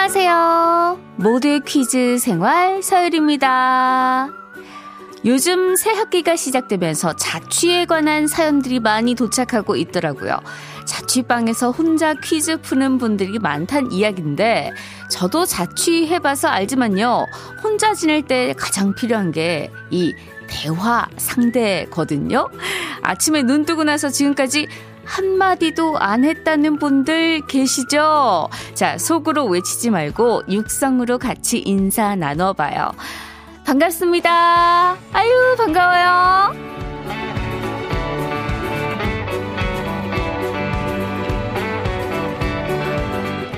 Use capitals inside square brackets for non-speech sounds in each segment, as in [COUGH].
안녕하세요. 모두의 퀴즈 생활 서율입니다. 요즘 새 학기가 시작되면서 자취에 관한 사연들이 많이 도착하고 있더라고요. 자취방에서 혼자 퀴즈 푸는 분들이 많단 이야기인데, 저도 자취해봐서 알지만요. 혼자 지낼 때 가장 필요한 게 이 대화 상대거든요. 아침에 눈 뜨고 나서 지금까지 한마디도 안 했다는 분들 계시죠? 자, 속으로 외치지 말고 육성으로 같이 인사 나눠봐요. 반갑습니다. 아유, 반가워요.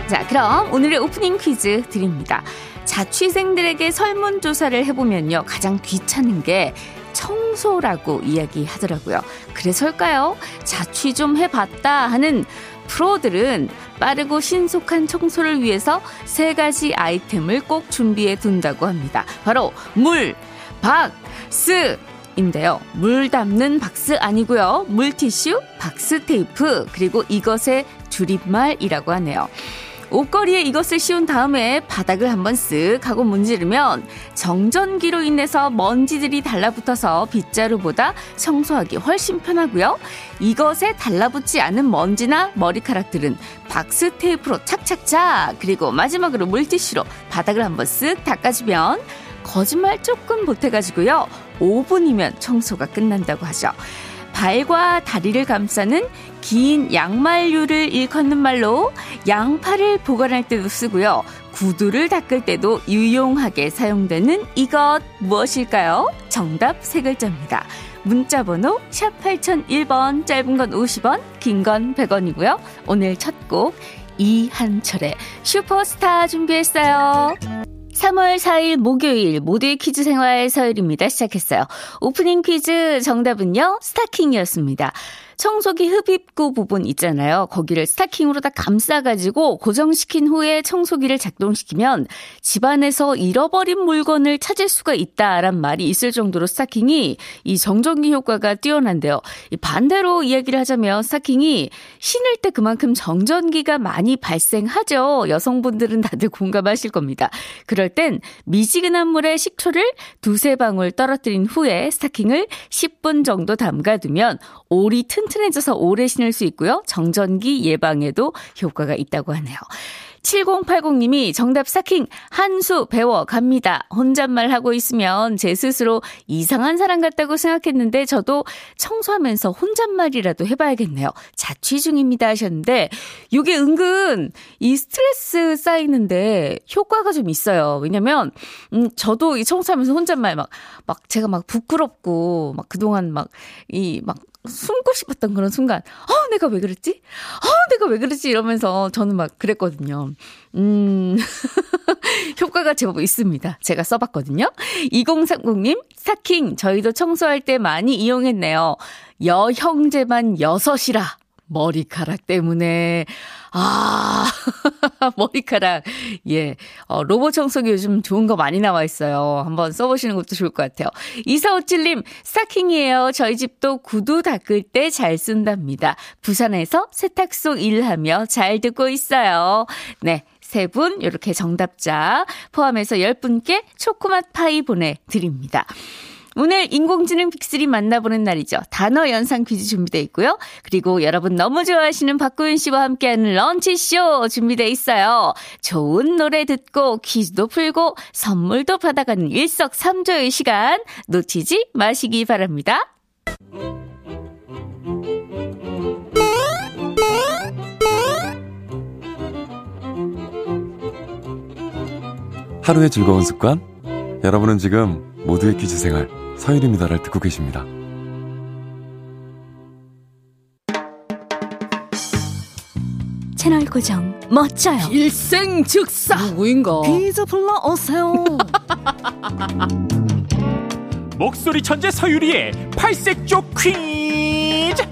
자, 그럼 오늘의 오프닝 퀴즈 드립니다. 자취생들에게 설문조사를 해보면요. 가장 귀찮은 게 청소라고 이야기하더라고요. 그래서일까요? 자취 좀 해봤다 하는 프로들은 빠르고 신속한 청소를 위해서 세 가지 아이템을 꼭 준비해 둔다고 합니다. 바로 물, 박, 스, 인데요. 물 담는 박스 아니고요. 물티슈, 박스 테이프, 그리고 이것의 줄임말이라고 하네요. 옷걸이에 이것을 씌운 다음에 바닥을 한번 쓱 하고 문지르면 정전기로 인해서 먼지들이 달라붙어서 빗자루보다 청소하기 훨씬 편하고요. 이것에 달라붙지 않은 먼지나 머리카락들은 박스 테이프로 착착착 그리고 마지막으로 물티슈로 바닥을 한번 쓱 닦아주면 거짓말 조금 보태가지고요. 5분이면 청소가 끝난다고 하죠. 발과 다리를 감싸는 긴 양말류를 일컫는 말로 양팔을 보관할 때도 쓰고요. 구두를 닦을 때도 유용하게 사용되는 이것 무엇일까요? 정답 세 글자입니다. 문자 번호 샵 8001번 짧은 건 50원 긴 건 100원이고요. 오늘 첫 곡 이한철의 슈퍼스타 준비했어요. 3월 4일 목요일 모두의 퀴즈 생활 서열입니다. 시작했어요. 오프닝 퀴즈 정답은요. 스타킹이었습니다. 청소기 흡입구 부분 있잖아요. 거기를 스타킹으로 다 감싸가지고 고정시킨 후에 청소기를 작동시키면 집안에서 잃어버린 물건을 찾을 수가 있다란 말이 있을 정도로 스타킹이 이 정전기 효과가 뛰어난데요. 반대로 이야기를 하자면 스타킹이 신을 때 그만큼 정전기가 많이 발생하죠. 여성분들은 다들 공감하실 겁니다. 그럴 땐 미지근한 물에 식초를 두세 방울 떨어뜨린 후에 스타킹을 10분 정도 담가두면 올이 튼 튼해져서 오래 신을 수 있고요. 정전기 예방에도 효과가 있다고 하네요. 7080님이 정답 스타킹 한수 배워 갑니다. 혼잣말 하고 있으면 제 스스로 이상한 사람 같다고 생각했는데 저도 청소하면서 혼잣말이라도 해봐야겠네요. 자취 중입니다 하셨는데 이게 은근 이 스트레스 쌓이는데 효과가 좀 있어요. 왜냐면 음 저도 이 청소하면서 혼잣말 막막 제가 막 부끄럽고 막 그동안 막 이막 숨고 싶었던 그런 순간, 어, 내가 왜 그랬지? 어, 내가 왜 그랬지? 이러면서 저는 막 그랬거든요. 음, [LAUGHS] 효과가 제법 있습니다. 제가 써봤거든요. 2030님, 스타킹, 저희도 청소할 때 많이 이용했네요. 여형제만 여섯이라. 머리카락 때문에. 아, [LAUGHS] 머리카락. 예. 어, 로봇 청소기 요즘 좋은 거 많이 나와 있어요. 한번 써보시는 것도 좋을 것 같아요. 이사오칠님, 스타킹이에요. 저희 집도 구두 닦을 때 잘 쓴답니다. 부산에서 세탁소 일하며 잘 듣고 있어요. 네. 세 분, 이렇게 정답자 포함해서 10분께 초코맛 파이 보내드립니다. 오늘 인공지능 빅3 만나보는 날이죠. 단어 연상 퀴즈 준비되어 있고요. 그리고 여러분 너무 좋아하시는 박구윤 씨와 함께하는 런치쇼 준비되어 있어요. 좋은 노래 듣고 퀴즈도 풀고 선물도 받아가는 일석삼조의 시간 놓치지 마시기 바랍니다. 하루의 즐거운 습관? 여러분은 지금 모두의 퀴즈 생활 서일입니다를 듣고 계십니다. 채널 고정 멋져요. 일생 즉사 누구인가? 퀴즈 불러오세요. [LAUGHS] 목소리 천재 서유리의 팔색조 퀴즈.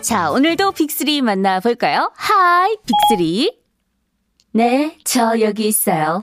자, 오늘도 빅3 만나볼까요? 하이, 빅3. 네, 저 여기 있어요.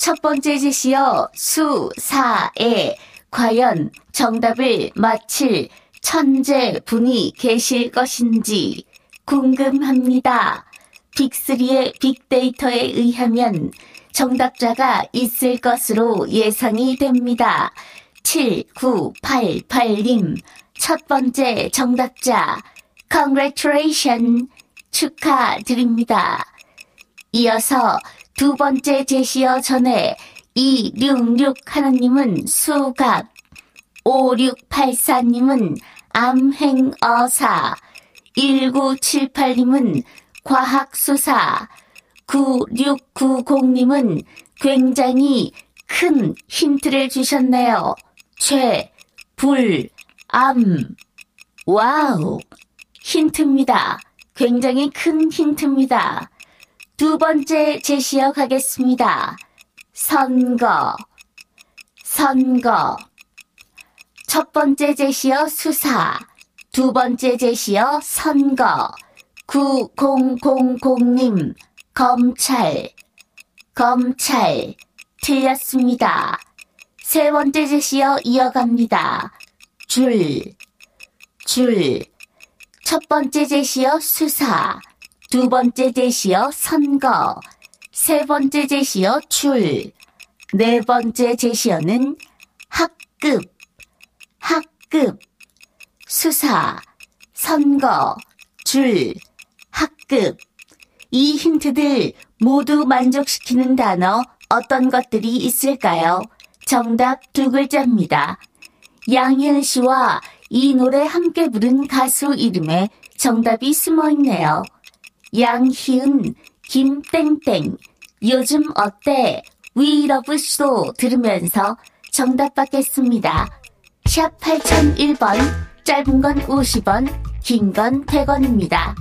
첫 번째 제시어 수사에 과연 정답을 맞힐 천재 분이 계실 것인지 궁금합니다. 빅3의 빅데이터에 의하면 정답자가 있을 것으로 예상이 됩니다. 7988님, 첫 번째 정답자, congratulation, 축하드립니다. 이어서 두 번째 제시어 전에 266 하나님은 수갑, 5684님은 암행어사, 1978님은 과학수사, 9690님은 굉장히 큰 힌트를 주셨네요. 최, 불, 암. Wow. 힌트입니다. 굉장히 큰 힌트입니다. 두 번째 제시어 가겠습니다. 선거. 선거. 첫 번째 제시어 수사. 두 번째 제시어 선거. 9000님. 검찰. 검찰. 틀렸습니다. 세 번째 제시어 이어갑니다. 줄. 줄. 첫 번째 제시어 수사. 두 번째 제시어 선거. 세 번째 제시어 줄. 네 번째 제시어는 학급. 학급. 수사. 선거. 줄. 학급. 이 힌트들 모두 만족시키는 단어 어떤 것들이 있을까요? 정답 두 글자입니다. 양희은 씨와 이 노래 함께 부른 가수 이름에 정답이 숨어 있네요. 양희은, 김땡땡, 요즘 어때? 위러브쇼 들으면서 정답 받겠습니다. 샵 8001번, 짧은 건 50원, 긴 건 100원입니다.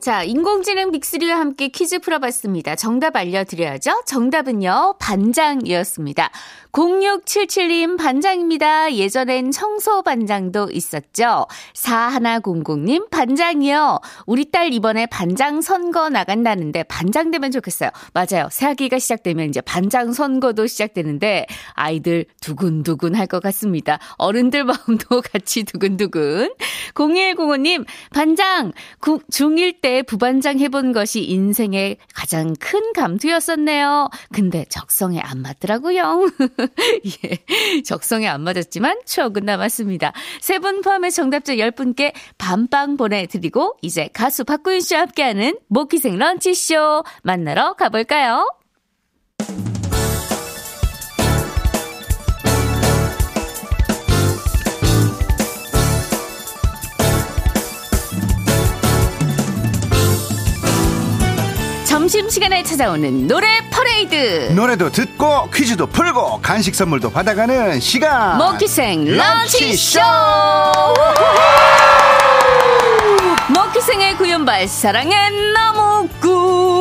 자, 인공지능 빅3와 함께 퀴즈 풀어봤습니다. 정답 알려드려야죠. 정답은요, 반장이었습니다. 0677님 반장입니다. 예전엔 청소 반장도 있었죠. 4100님 반장이요. 우리 딸 이번에 반장 선거 나간다는데 반장 되면 좋겠어요. 맞아요. 새학기가 시작되면 이제 반장 선거도 시작되는데 아이들 두근두근 할 것 같습니다. 어른들 [LAUGHS] 마음도 같이 두근두근. 0105님 반장 중1 때 부반장 해본 것이 인생의 가장 큰 감투였었네요. 근데 적성에 안 맞더라고요. [LAUGHS] [LAUGHS] 예, 적성에 안 맞았지만 추억은 남았습니다. 세 분 포함해 정답자 10분께 밤빵 보내드리고 이제 가수 박구윤 씨와 함께하는 모기생 런치쇼 만나러 가볼까요? 점심시간에 찾아오는 노래 퍼레이드. 노래도 듣고 퀴즈도 풀고 간식 선물도 받아가는 시간. 먹기생 런치쇼. 먹기생의 구연발 사랑의 나무꾼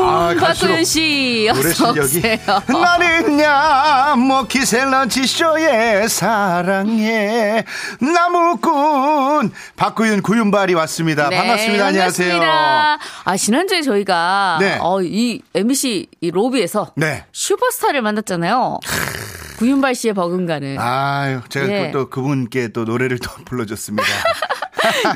아, 박구윤 씨 어서 오세요. 나는야 먹기생 런치쇼의 사랑의 나무꾼 박구윤 구윤발이 왔습니다. 네, 반갑습니다. 안녕하세요. 아 지난주에 저희가 네. 어, 이 MBC 이 로비에서 네. 슈퍼스타를 만났잖아요. 구윤발 씨의 버금가는. 아유, 제가 예. 또 그분께 또 노래를 또 불러줬습니다. [LAUGHS]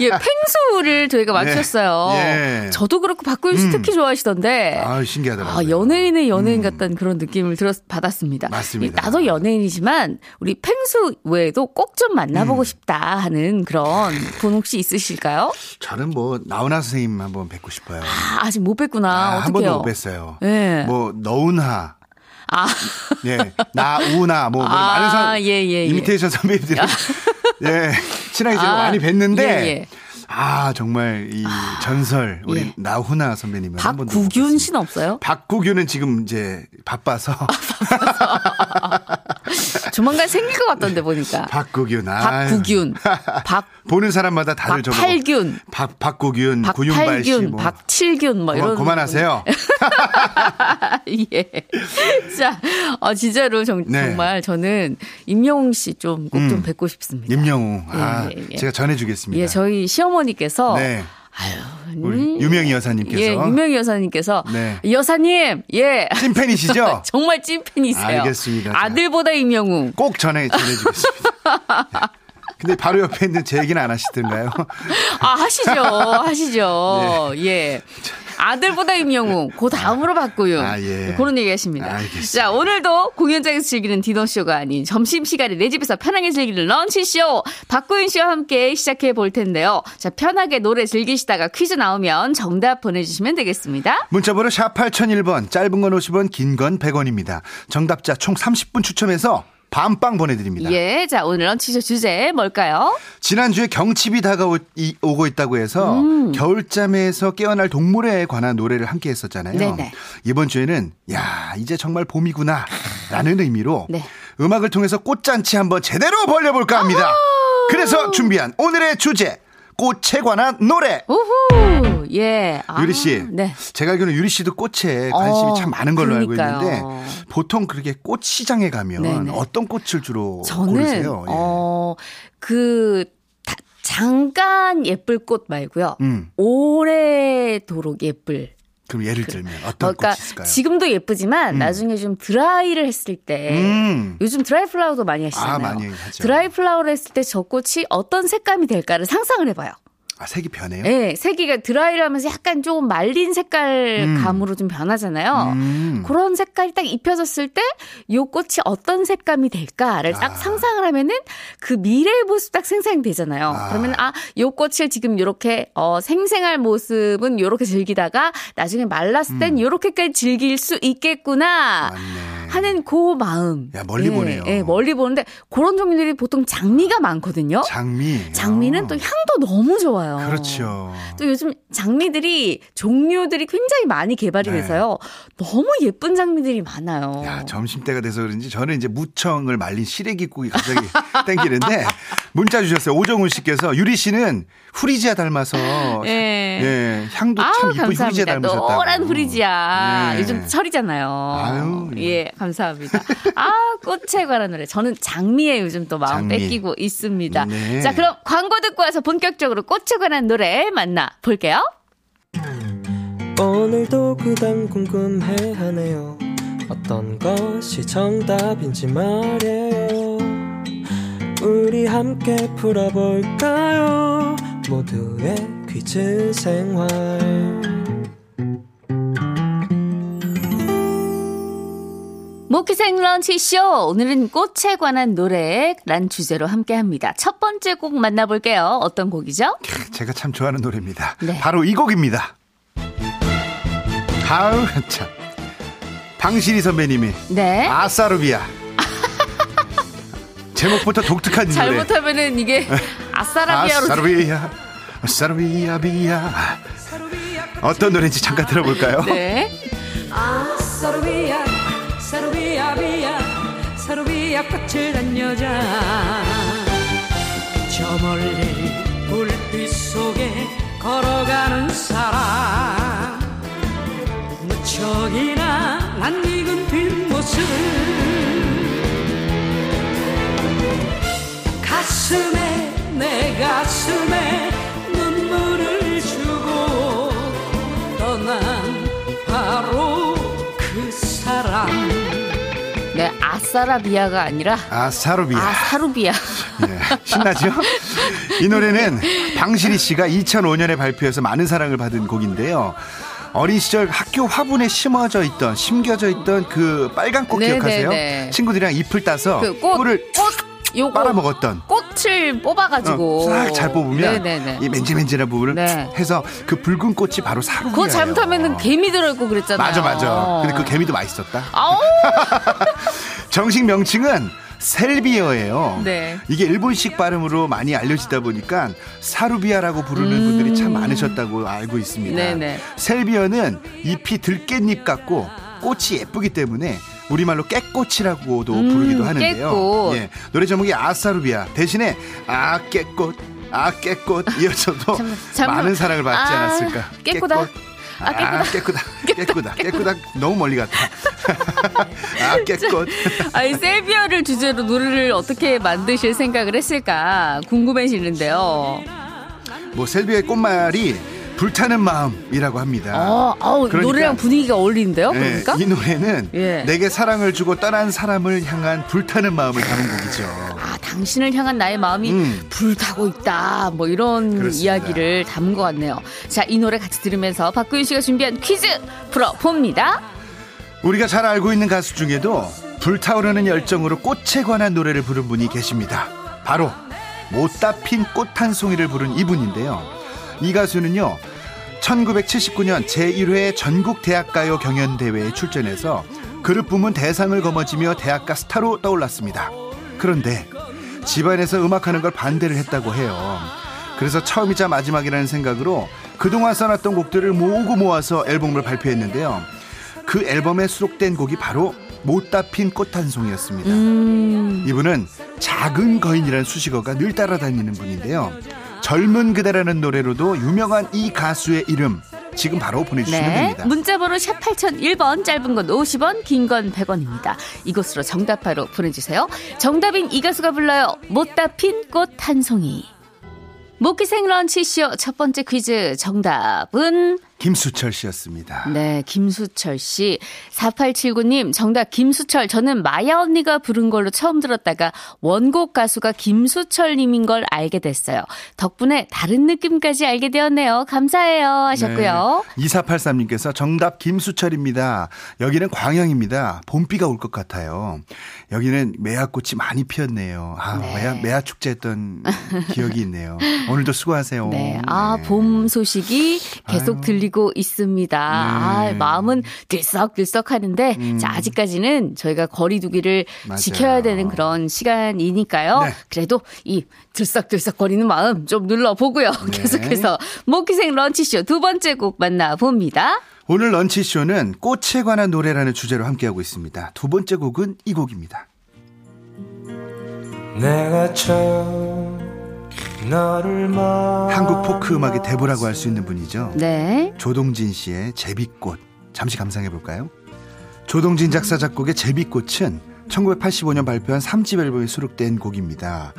예, 펭수를 저희가 네. 맞췄어요. 네. 예. 저도 그렇고 박구윤 씨 음. 특히 좋아하시던데. 아, 신기하더라고요. 아, 연예인의 연예인 음. 같다는 그런 느낌을 들었 받았습니다. 맞습니다. 나도 연예인이지만 우리 펭수 외에도 꼭 좀 만나보고 음. 싶다 하는 그런 분 혹시 있으실까요? 저는 뭐 나훈아 선생님 한번 뵙고 싶어요. 아, 아직 못 뵙구나. 아, 한 번도 못 뵀어요. 네. 뭐 너운하 아. 예, 나우나, 뭐, 뭐 아, 많은 사람, 예, 예, 예. 이미테이션 선배님들 [LAUGHS] 예, 친하게 제가 아, 많이 뵀는데, 예, 예. 아, 정말 이 아, 전설, 우리 예. 나훈아 선배님은 박구균 씨는 없어요? 박구균은 지금 이제 바빠서. [LAUGHS] 조만간 생길 것 같던데 보니까. 박구균. 박구균. [LAUGHS] 박 보는 사람마다 다들 저거. 박팔균. 박 박구균, 구윤발 씨 뭐. 박칠균 뭐 이런. 그만하세요. [LAUGHS] 예. 자, 어, 진짜로 정, 네. 말 저는 임영웅 씨 좀 꼭좀 음. 뵙고 싶습니다. 임영웅. 예, 아, 예, 예. 제가 전해주겠습니다. 예, 저희 시어머니께서. 네. 아유, 우리 유명희 여사님께서. 예, 유명희 여사님께서. 네. 여사님, 예. 찐팬이시죠? [LAUGHS] 정말 찐팬이세요. 알겠습니다. 아들보다 임영웅. 꼭 전해, 전해주겠습니다. [LAUGHS] 근데 바로 옆에 있는 제 얘기는 안 하시던가요? 아, 하시죠. 하시죠. [LAUGHS] 네. 예. 아들보다 임영웅, 그 다음으로 박구윤. 아, 예. 그런 얘기 하십니다. 알겠습니다. 자, 오늘도 공연장에서 즐기는 디너쇼가 아닌 점심시간에 내 집에서 편하게 즐기는 런치쇼. 박구윤 씨와 함께 시작해 볼 텐데요. 자, 편하게 노래 즐기시다가 퀴즈 나오면 정답 보내주시면 되겠습니다. 문자번호 샵 8001번, 짧은 건 50원, 긴 건 100원입니다. 정답자 총 30분 추첨해서 밤빵 보내드립니다. 예, 자 오늘 런치쇼 주제 뭘까요? 지난주에 경칩이 다가오고 있다고 해서 음. 겨울잠에서 깨어날 동물에 관한 노래를 함께 했었잖아요. 네네. 이번 주에는 야 이제 정말 봄이구나 라는 의미로 네. 음악을 통해서 꽃잔치 한번 제대로 벌려볼까 합니다. 그래서 준비한 오늘의 주제 꽃에 관한 노래. 우후, 예. 아, 유리 씨. 네. 제가 알기로는 유리 씨도 꽃에 관심이 어, 참 많은 걸로 그러니까요. 알고 있는데 보통 그렇게 꽃 시장에 가면 네네. 어떤 꽃을 주로 저는, 고르세요? 예. 어, 그 잠깐 예쁠 꽃 말고요. 음. 오래도록 예쁠 그럼 예를 들면 어떤 그러니까 꽃이 있을까요? 지금도 예쁘지만 음. 나중에 좀 드라이를 했을 때 음. 요즘 드라이 플라워도 많이 하시잖아요. 아, 많이. 드라이 플라워를 했을 때 저 꽃이 어떤 색감이 될까를 상상을 해봐요. 아, 색이 변해요? 네, 색이 드라이를 하면서 약간 조금 말린 색깔 음. 감으로 좀 변하잖아요. 음. 그런 색깔이 딱 입혀졌을 때이 꽃이 어떤 색감이 될까를 딱 아. 상상을 하면은 그 미래의 모습 딱 생성이 되잖아요. 아. 그러면 아, 이 꽃을 지금 이렇게 어, 생생할 모습은 이렇게 즐기다가 나중에 말랐을 땐 음. 즐길 수 있겠구나. 맞네. 하는 그 마음. 야, 멀리 예, 보네요. 예, 멀리 보는데 그런 종류들이 보통 장미가 많거든요. 장미. 장미는 어. 또 향도 너무 좋아요. 그렇죠. 또 요즘 장미들이 종류들이 굉장히 많이 개발이 네. 돼서요. 너무 예쁜 장미들이 많아요. 야, 점심 때가 돼서 그런지 저는 이제 무청을 말린 시래기국이 갑자기 [LAUGHS] 땡기는데 문자 주셨어요. 오정훈 씨께서 유리 씨는 후리지아 닮아서 예, 예 향도 참 아우, 이쁜 후리지아 닮으셨다. 노란 후리지아. 예. 요즘 철이잖아요. 아유, 예. 예, 감사합니다. 아, 꽃에 관한 노래. 저는 장미에 요즘 또 마음 장미. 뺏기고 있습니다. 네. 자, 그럼 광고 듣고 와서 본격적으로 꽃에 관한 노래 만나 볼게요. 오늘도 그당 궁금해 하네요. 어떤 것이 정답인지 말해요. 우리 함께 풀어볼까요? 모두의 퀴즈 생활. 모키생 런치쇼. 오늘은 꽃에 관한 노래란 주제로 함께 합니다. 첫 번째 곡 만나볼게요. 어떤 곡이죠? [LAUGHS] 제가 참 좋아하는 노래입니다. 네. 바로 이 곡입니다. 아우, 참. 방실이 선배님이. 네. 아싸루비아. [LAUGHS] 제목부터 독특한 노래. 잘못하면은 이게 아싸라비아로. 아싸루비아. 아싸루비아, 비아. 어떤 노래인지 잠깐 들어볼까요? 네. 아싸루비아. 사루비야 비야 사루비야 꽃을 단 여자. 저 멀리 불빛 속에 걸어가는 사람. 무척이나 낯익은 뒷모습. 가슴에 내 가슴에 눈물을 주고 떠난 바로 그 사람 네, 아사라비아가 아니라 아사루비아. 아사루비아. 네, 신나죠? 이 노래는 방실이 씨가 2005년에 발표해서 많은 사랑을 받은 곡인데요. 어린 시절 학교 화분에 심어져 있던 심겨져 있던 그 빨간 꽃 네네네. 기억하세요? 네, 네. 친구들이랑 잎을 따서 그 꽃, 꿀을 꽃 요거 빨아먹었던 꽃 을 뽑아가지고 어, 싹잘 뽑으면 네네네. 이 맨질맨질한 부분을 네. 해서 그 붉은 꽃이 바로 사루비예요. 그거 잘못하면은 개미 들어있고 그랬잖아요. 맞아 맞아. 근데 그 개미도 맛있었다. [LAUGHS] 정식 명칭은 셀비어예요. 네. 이게 일본식 발음으로 많이 알려지다 보니까 사루비아라고 부르는 음. 분들이 참 많으셨다고 알고 있습니다. 네네. 셀비어는 잎이 들깻잎 같고 꽃이 예쁘기 때문에 우리말로 깨꽃이라고도 음, 부르기도 하는데요. 깨꽃. 예, 노래 제목이 아사루비아 대신에 아 깨꽃 아 깨꽃 이어져도 많은 사랑을 받지 아, 않았을까. 깨꽃아. 아, 깨끗다. 아, 깨끗다. 깨끗다. 깨끗다. 너무 멀리 갔다. [LAUGHS] 아, 깨끗. 아니, 셀비아를 주제로 노래를 어떻게 만드실 생각을 했을까 궁금해지는데요. 뭐 셀비아의 꽃말이 불타는 마음이라고 합니다. 아, 아우, 그러니까, 노래랑 분위기가 어울리는데요? 네, 그러니까 이 노래는 예. 내게 사랑을 주고 떠난 사람을 향한 불타는 마음을 담은 곡이죠. 아, 당신을 향한 나의 마음이 음. 불타고 있다. 뭐 이런 그렇습니다. 이야기를 담은 것 같네요. 자, 이 노래 같이 들으면서 박구윤 씨가 준비한 퀴즈 풀어 봅니다. 우리가 잘 알고 있는 가수 중에도 불타오르는 열정으로 꽃에 관한 노래를 부른 분이 계십니다. 바로 못다 핀 꽃 한 송이를 부른 이분인데요. 이 가수는요, 1979년 제1회 전국 대학가요 경연대회에 출전해서 그룹 부문 대상을 거머쥐며 대학가 스타로 떠올랐습니다. 그런데 집안에서 음악하는 걸 반대를 했다고 해요. 그래서 처음이자 마지막이라는 생각으로 그동안 써놨던 곡들을 모으고 모아서 앨범을 발표했는데요. 그 앨범에 수록된 곡이 바로 못다 핀 꽃 한 송이였습니다. 음... 이분은 작은 거인이라는 수식어가 늘 따라다니는 분인데요. 젊은 그대라는 노래로도 유명한 이 가수의 이름 지금 바로 보내주시면 네. 됩니다. 문자번호 샵 8001번 짧은 건 50원 긴 건 100원입니다. 이곳으로 정답 바로 보내주세요. 정답인 이 가수가 불러요. 못다 핀 꽃 한 송이. 모기생 런치쇼 첫 번째 퀴즈 정답은 김수철 씨였습니다. 네, 김수철 씨. 4879님, 정답 김수철. 저는 마야 언니가 부른 걸로 처음 들었다가 원곡 가수가 김수철님인 걸 알게 됐어요. 덕분에 다른 느낌까지 알게 되었네요. 감사해요. 하셨고요. 네. 2483님께서 정답 김수철입니다. 여기는 광양입니다. 봄비가 올 것 같아요. 여기는 매화꽃이 많이 피었네요. 아, 네. 매화, 매화 축제 했던 기억이 있네요. [LAUGHS] 오늘도 수고하세요. 네. 아, 네. 봄 소식이 계속 아유. 들리고 있습니다. 네. 아, 마음은 들썩들썩 하는데, 음. 자, 아직까지는 저희가 거리두기를 맞아요. 지켜야 되는 그런 시간이니까요. 네. 그래도 이 들썩들썩 거리는 마음 좀 눌러보고요. 네. 계속해서 모기생 런치쇼 두 번째 곡 만나봅니다. 오늘 런치쇼는 꽃에 관한 노래라는 주제로 함께하고 있습니다. 두 번째 곡은 이 곡입니다. 내가 처음 한국 포크 음악의 대부라고 할 수 있는 분이죠. 네. 조동진 씨의 제비꽃. 잠시 감상해 볼까요? 조동진 작사 작곡의 제비꽃은 1985년 발표한 3집 앨범에 수록된 곡입니다.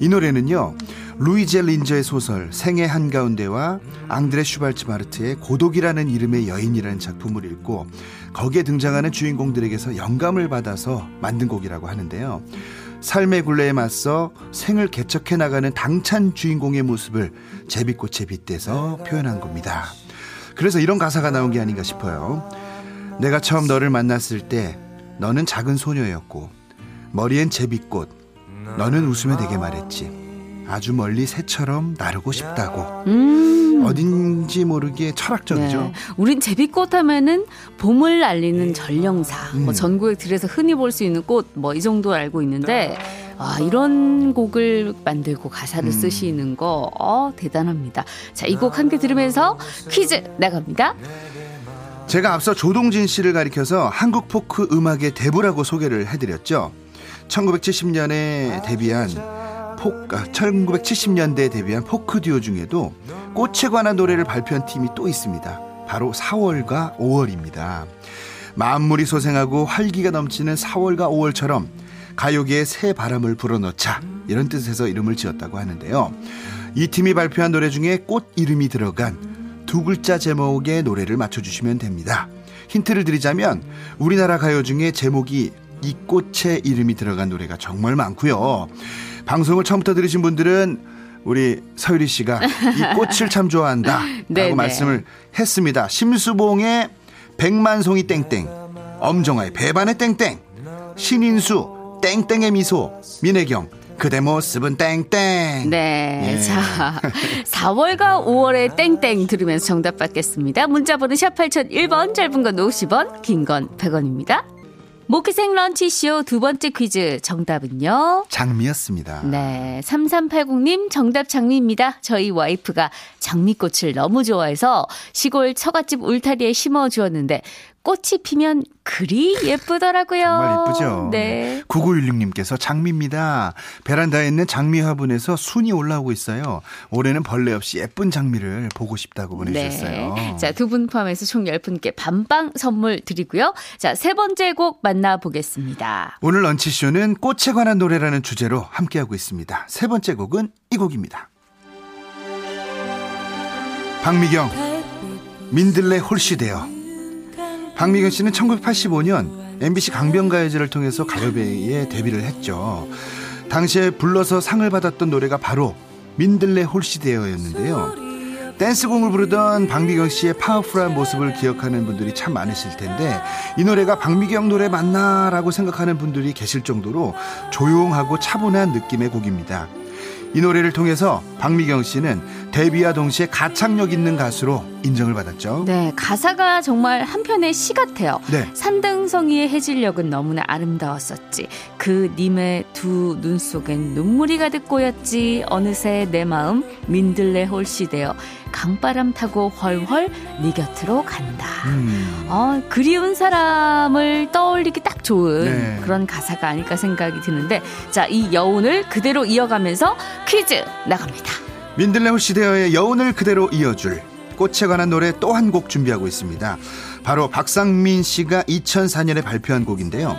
이 노래는요, 루이제 린저의 소설 생애 한가운데와 앙드레 슈발츠 마르트의 고독이라는 이름의 여인이라는 작품을 읽고 거기에 등장하는 주인공들에게서 영감을 받아서 만든 곡이라고 하는데요. 삶의 굴레에 맞서 생을 개척해 나가는 당찬 주인공의 모습을 제비꽃에 빗대서 표현한 겁니다. 그래서 이런 가사가 나온 게 아닌가 싶어요. 내가 처음 너를 만났을 때 너는 작은 소녀였고 머리엔 제비꽃 너는 웃으며 되게 말했지. 아주 멀리 새처럼 나르고 싶다고. 음. 어딘지 모르게 철학적이죠. 네. 우린 제비꽃 하면은 봄을 알리는 전령사, 뭐 음. 뭐 전국의 들에서 흔히 볼 수 있는 꽃, 뭐 이 정도 알고 있는데, 아, 이런 곡을 만들고 가사를 음. 쓰시는 거, 어, 대단합니다. 자, 이 곡 함께 들으면서 퀴즈 나갑니다. 제가 앞서 조동진 씨를 가리켜서 한국 포크 음악의 대부라고 소개를 해드렸죠. 1970년에 데뷔한 폭, 아, 1970년대에 데뷔한 포크 듀오 중에도 꽃에 관한 노래를 발표한 팀이 또 있습니다. 바로 4월과 5월입니다. 만물이 소생하고 활기가 넘치는 4월과 5월처럼 가요계에 새 바람을 불어넣자 이런 뜻에서 이름을 지었다고 하는데요. 이 팀이 발표한 노래 중에 꽃 이름이 들어간 두 글자 제목의 노래를 맞춰주시면 됩니다. 힌트를 드리자면 우리나라 가요 중에 제목이 이 꽃의 이름이 들어간 노래가 정말 많고요. 방송을 처음부터 들으신 분들은 우리 서유리 씨가 이 꽃을 참 좋아한다 [LAUGHS] 라고 네, 네. 말씀을 했습니다. 심수봉의 백만송이 땡땡, 엄정화의 배반의 땡땡, 신인수 땡땡의 미소, 민혜경 그대 모습은 땡땡. 네. 예. 자, [LAUGHS] 4월과 5월의 땡땡 들으면서 정답 받겠습니다. 문자 번호 샵 8001번, 짧은 건 50원, 긴 건 100원입니다. 모기생 런치쇼 두 번째 퀴즈 정답은요? 장미였습니다. 네. 3380님 정답 장미입니다. 저희 와이프가 장미꽃을 너무 좋아해서 시골 처갓집 울타리에 심어 주었는데 꽃이 피면 그리 예쁘더라고요. 정말 예쁘죠. 네. 9916님께서 장미입니다. 베란다에 있는 장미 화분에서 순이 올라오고 있어요. 올해는 벌레 없이 예쁜 장미를 보고 싶다고 보내주셨어요. 네. 자, 두 분 포함해서 총 10분께 밤빵 선물 드리고요. 자, 세 번째 곡 만나보겠습니다. 오늘 런치쇼는 꽃에 관한 노래라는 주제로 함께하고 있습니다. 세 번째 곡은 이 곡입니다. 박미경, 민들레 홀씨되어 박미경 씨는 1985년 MBC 강변가요제를 통해서 가요배에 데뷔를 했죠. 당시에 불러서 상을 받았던 노래가 바로 민들레 홀씨되어였는데요. 댄스공을 부르던 박미경 씨의 파워풀한 모습을 기억하는 분들이 참 많으실 텐데 이 노래가 박미경 노래 맞나라고 생각하는 분들이 계실 정도로 조용하고 차분한 느낌의 곡입니다. 이 노래를 통해서 박미경 씨는 데뷔와 동시에 가창력 있는 가수로 인정을 받았죠. 네, 가사가 정말 한편의 시 같아요. 네. 산등성이의 해질녘은 너무나 아름다웠었지. 그 님의 두 눈 속엔 눈물이 가득 고였지. 어느새 내 마음 민들레 홀씨 되어 강바람 타고 훨훨 네 곁으로 간다. 음. 어, 그리운 사람을 떠올리기 딱 좋은 네. 그런 가사가 아닐까 생각이 드는데 자, 이 여운을 그대로 이어가면서 퀴즈 나갑니다. 민들레 시대어의 여운을 그대로 이어줄 꽃에 관한 노래 또 한 곡 준비하고 있습니다. 바로 박상민 씨가 2004년에 발표한 곡인데요.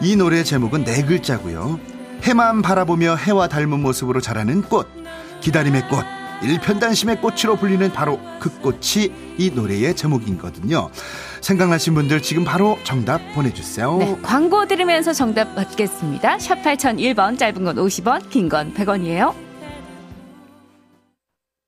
이 노래의 제목은 네 글자고요. 해만 바라보며 해와 닮은 모습으로 자라는 꽃, 기다림의 꽃. 일편단심의 꽃으로 불리는 바로 그 꽃이 이 노래의 제목이거든요. 생각나신 분들 지금 바로 정답 보내주세요. 네, 광고 들으면서 정답 받겠습니다. 샵 8001번 짧은 건 50원, 긴 건 100원이에요.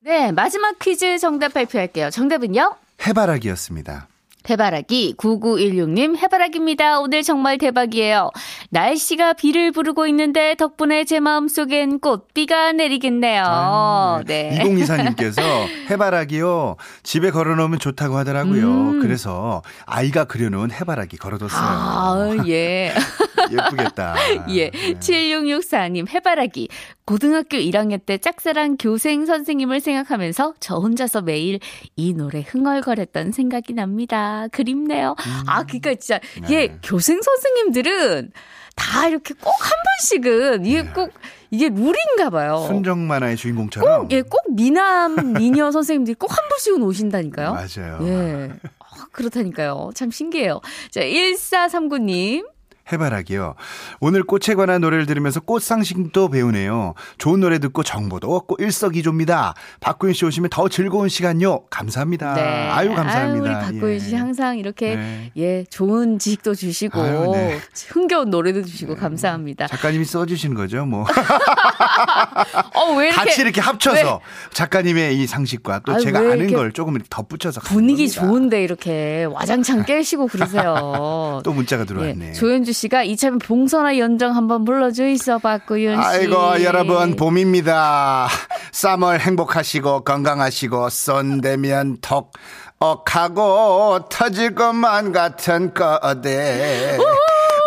네, 마지막 퀴즈 정답 발표할게요. 정답은요? 해바라기였습니다. 해바라기 9916님 해바라기입니다. 오늘 정말 대박이에요. 날씨가 비를 부르고 있는데 덕분에 제 마음속엔 꽃비가 내리겠네요. 아, 네. 2024님께서 [LAUGHS] 해바라기요. 집에 걸어놓으면 좋다고 하더라고요. 음. 그래서 아이가 그려놓은 해바라기 걸어뒀어요. 아, 예. [LAUGHS] 예쁘겠다. [LAUGHS] 예. 네. 7664님 해바라기. 고등학교 1학년 때 짝사랑 교생 선생님을 생각하면서 저 혼자서 매일 이 노래 흥얼거렸던 생각이 납니다. 그립네요. 음. 아, 그니까 진짜, 네. 예, 교생 선생님들은 다 이렇게 꼭 한 번씩은, 이게 네. 꼭, 이게 룰인가 봐요. 순정 만화의 주인공처럼. 꼭, 예, 꼭 미남, 미녀 [LAUGHS] 선생님들이 꼭 한 번씩은 오신다니까요. 맞아요. 예. 아, 그렇다니까요. 참 신기해요. 자, 1439님. 해바라기요. 오늘 꽃에 관한 노래를 들으면서 꽃상식도 배우네요. 좋은 노래 듣고 정보도 얻고 일석이조입니다. 박구윤 씨 오시면 더 즐거운 시간요. 감사합니다. 네. 아유 감사합니다. 아유, 우리 박구윤 씨 예. 항상 이렇게 네. 예 좋은 지식도 주시고 아유, 네. 흥겨운 노래도 주시고 네. 감사합니다. 작가님이 써주신 거죠, 뭐. [LAUGHS] 어, 왜 이렇게, 같이 이렇게 합쳐서 왜? 작가님의 이 상식과 또 아유, 제가 아는 걸 조금 덧붙여서 분위기 좋은데 이렇게 와장창 깨시고 그러세요. [LAUGHS] 또 문자가 들어왔네. 예, 조현주 씨가 이참에 봉선화 연정 한번 불러주이소 박구윤 씨. 아이고 여러분 봄입니다. 3월 행복하시고 건강하시고 쏜 되면 턱 억하고 터질 것만 같은 거대.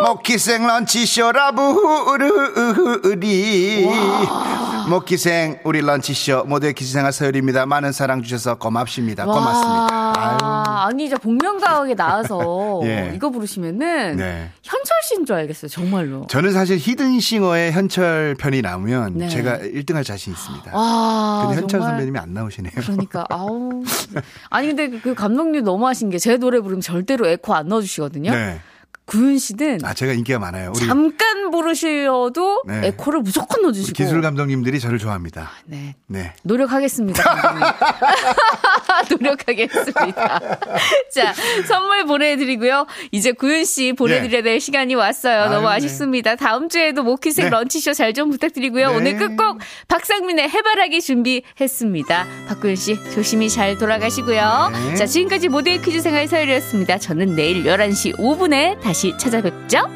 먹기생 런치쇼라 부르리. 먹기생 우리 런치쇼 모두의 기생활 서열입니다. 많은 사랑 주셔서 고맙습니다. 고맙습니다. 아유. 아니 이제 복면가왕에 나와서 [LAUGHS] 예. 이거 부르시면은 네. 현철 씨인 줄 알겠어요. 정말로. 저는 사실 히든싱어의 현철 편이 나오면 네. 제가 1등 할 자신 있습니다. 와, 근데 현철 정말. 선배님이 안 나오시네요. 그러니까 [LAUGHS] 아우. 아니 근데 그 감독님 너무 하신 게 제 노래 부르면 절대로 에코 안 넣어 주시거든요. 네. 구윤 씨는 아 제가 인기가 많아요. 잠깐 부르셔도 네. 에코를 무조건 넣어주시고 기술 감독님들이 저를 좋아합니다. 네, 네 노력하겠습니다. [LAUGHS] 노력하겠습니다. [LAUGHS] 자 선물 보내드리고요. 이제 구윤 씨 보내드려야 될 네. 시간이 왔어요. 아유, 너무 네. 아쉽습니다. 네. 다음 주에도 모키생 네. 런치쇼 잘 좀 부탁드리고요. 네. 오늘 끝곡 박상민의 해바라기 준비했습니다. 박구윤 씨 조심히 잘 돌아가시고요. 자 지금까지 모델 퀴즈 생활 서열이었습니다. 저는 내일 11시 5분에 다시 다시 찾아뵙죠.